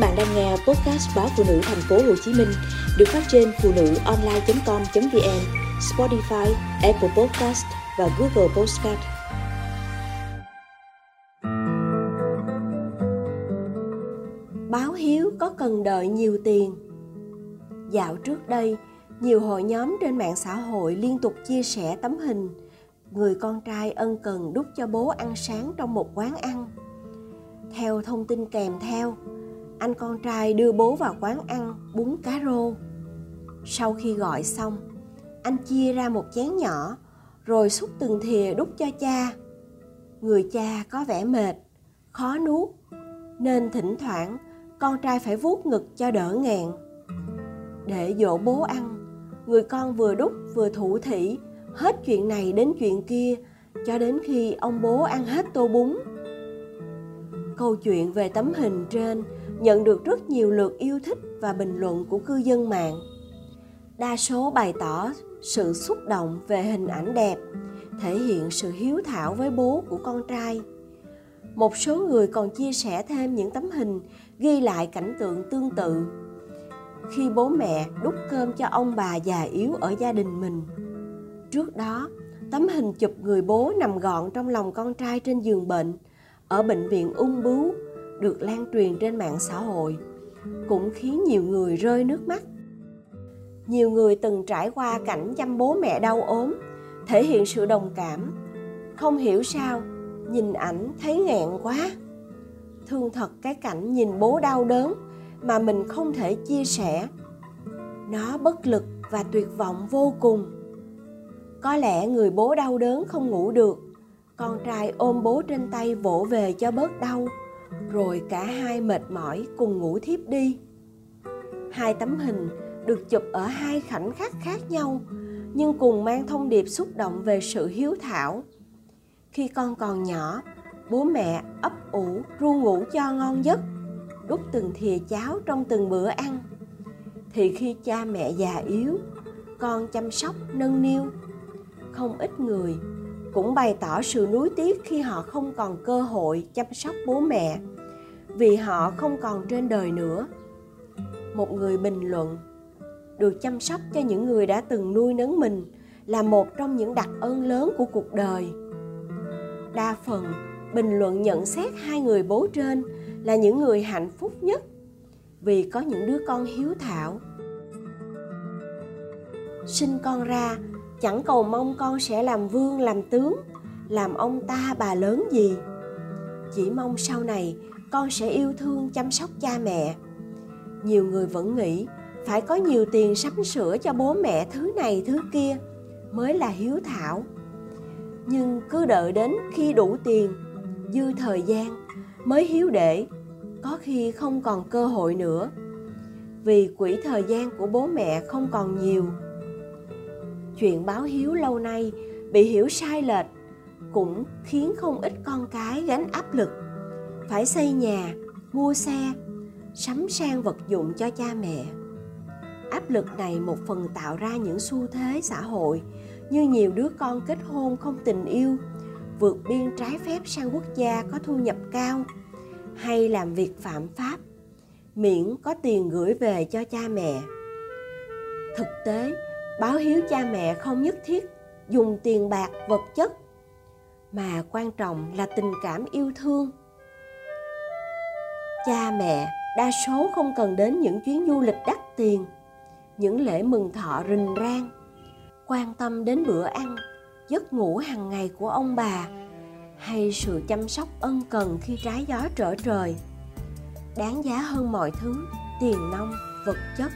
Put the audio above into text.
bạn đang nghe podcast báo phụ nữ thành phố Hồ Chí Minh được phát trên phụ nữ online.com.vn, Spotify, Apple Podcast và Google Podcast. Báo hiếu có cần đợi nhiều tiền? Dạo trước đây, nhiều hội nhóm trên mạng xã hội liên tục chia sẻ tấm hình người con trai ân cần đút cho bố ăn sáng trong một quán ăn. Theo thông tin kèm theo, anh con trai đưa bố vào quán ăn bún cá rô. Sau khi gọi xong, anh chia ra một chén nhỏ rồi xúc từng thìa đút cho cha. Người cha có vẻ mệt, khó nuốt, nên thỉnh thoảng con trai phải vuốt ngực cho đỡ nghẹn. Để dỗ bố ăn, người con vừa đút vừa thủ thỉ hết chuyện này đến chuyện kia cho đến khi ông bố ăn hết tô bún. Câu chuyện về tấm hình trên nhận được rất nhiều lượt yêu thích và bình luận của cư dân mạng. Đa số bày tỏ sự xúc động về hình ảnh đẹp, thể hiện sự hiếu thảo với bố của con trai. Một số người còn chia sẻ thêm những tấm hình ghi lại cảnh tượng tương tự khi bố mẹ đút cơm cho ông bà già yếu ở gia đình mình. Trước đó, tấm hình chụp người bố nằm gọn trong lòng con trai trên giường bệnh ở bệnh viện ung bướu được lan truyền trên mạng xã hội cũng khiến nhiều người rơi nước mắt. Nhiều người từng trải qua cảnh chăm bố mẹ đau ốm, thể hiện sự đồng cảm. Không hiểu sao, nhìn ảnh thấy nghẹn quá. Thương thật cái cảnh nhìn bố đau đớn mà mình không thể chia sẻ. Nó bất lực và tuyệt vọng vô cùng. Có lẽ người bố đau đớn không ngủ được, con trai ôm bố trên tay vỗ về cho bớt đau rồi cả hai mệt mỏi cùng ngủ thiếp đi. Hai tấm hình được chụp ở hai khoảnh khắc khác nhau, nhưng cùng mang thông điệp xúc động về sự hiếu thảo. Khi con còn nhỏ, bố mẹ ấp ủ, ru ngủ cho ngon giấc, đút từng thìa cháo trong từng bữa ăn. Thì khi cha mẹ già yếu, con chăm sóc, nâng niu. Không ít người cũng bày tỏ sự nuối tiếc khi họ không còn cơ hội chăm sóc bố mẹ, vì họ không còn trên đời nữa. Một người bình luận, được chăm sóc cho những người đã từng nuôi nấng mình là một trong những đặc ơn lớn của cuộc đời. Đa phần bình luận nhận xét hai người bố trên là những người hạnh phúc nhất vì có những đứa con hiếu thảo. Sinh con ra chẳng cầu mong con sẽ làm vương, làm tướng, làm ông ta bà lớn gì. Chỉ mong sau này con sẽ yêu thương chăm sóc cha mẹ. Nhiều người vẫn nghĩ phải có nhiều tiền sắm sửa cho bố mẹ thứ này thứ kia mới là hiếu thảo. Nhưng cứ đợi đến khi đủ tiền, dư thời gian mới hiếu để, có khi không còn cơ hội nữa. Vì quỹ thời gian của bố mẹ không còn nhiều chuyện báo hiếu lâu nay bị hiểu sai lệch cũng khiến không ít con cái gánh áp lực. Phải xây nhà, mua xe, sắm sang vật dụng cho cha mẹ. Áp lực này một phần tạo ra những xu thế xã hội như nhiều đứa con kết hôn không tình yêu, vượt biên trái phép sang quốc gia có thu nhập cao, hay làm việc phạm pháp, miễn có tiền gửi về cho cha mẹ. Thực tế báo hiếu cha mẹ không nhất thiết dùng tiền bạc, vật chất, mà quan trọng là tình cảm yêu thương. Cha mẹ đa số không cần đến những chuyến du lịch đắt tiền, những lễ mừng thọ rình rang, quan tâm đến bữa ăn, giấc ngủ hàng ngày của ông bà, hay sự chăm sóc ân cần khi trái gió trở trời. Đáng giá hơn mọi thứ, tiền nông vật chất.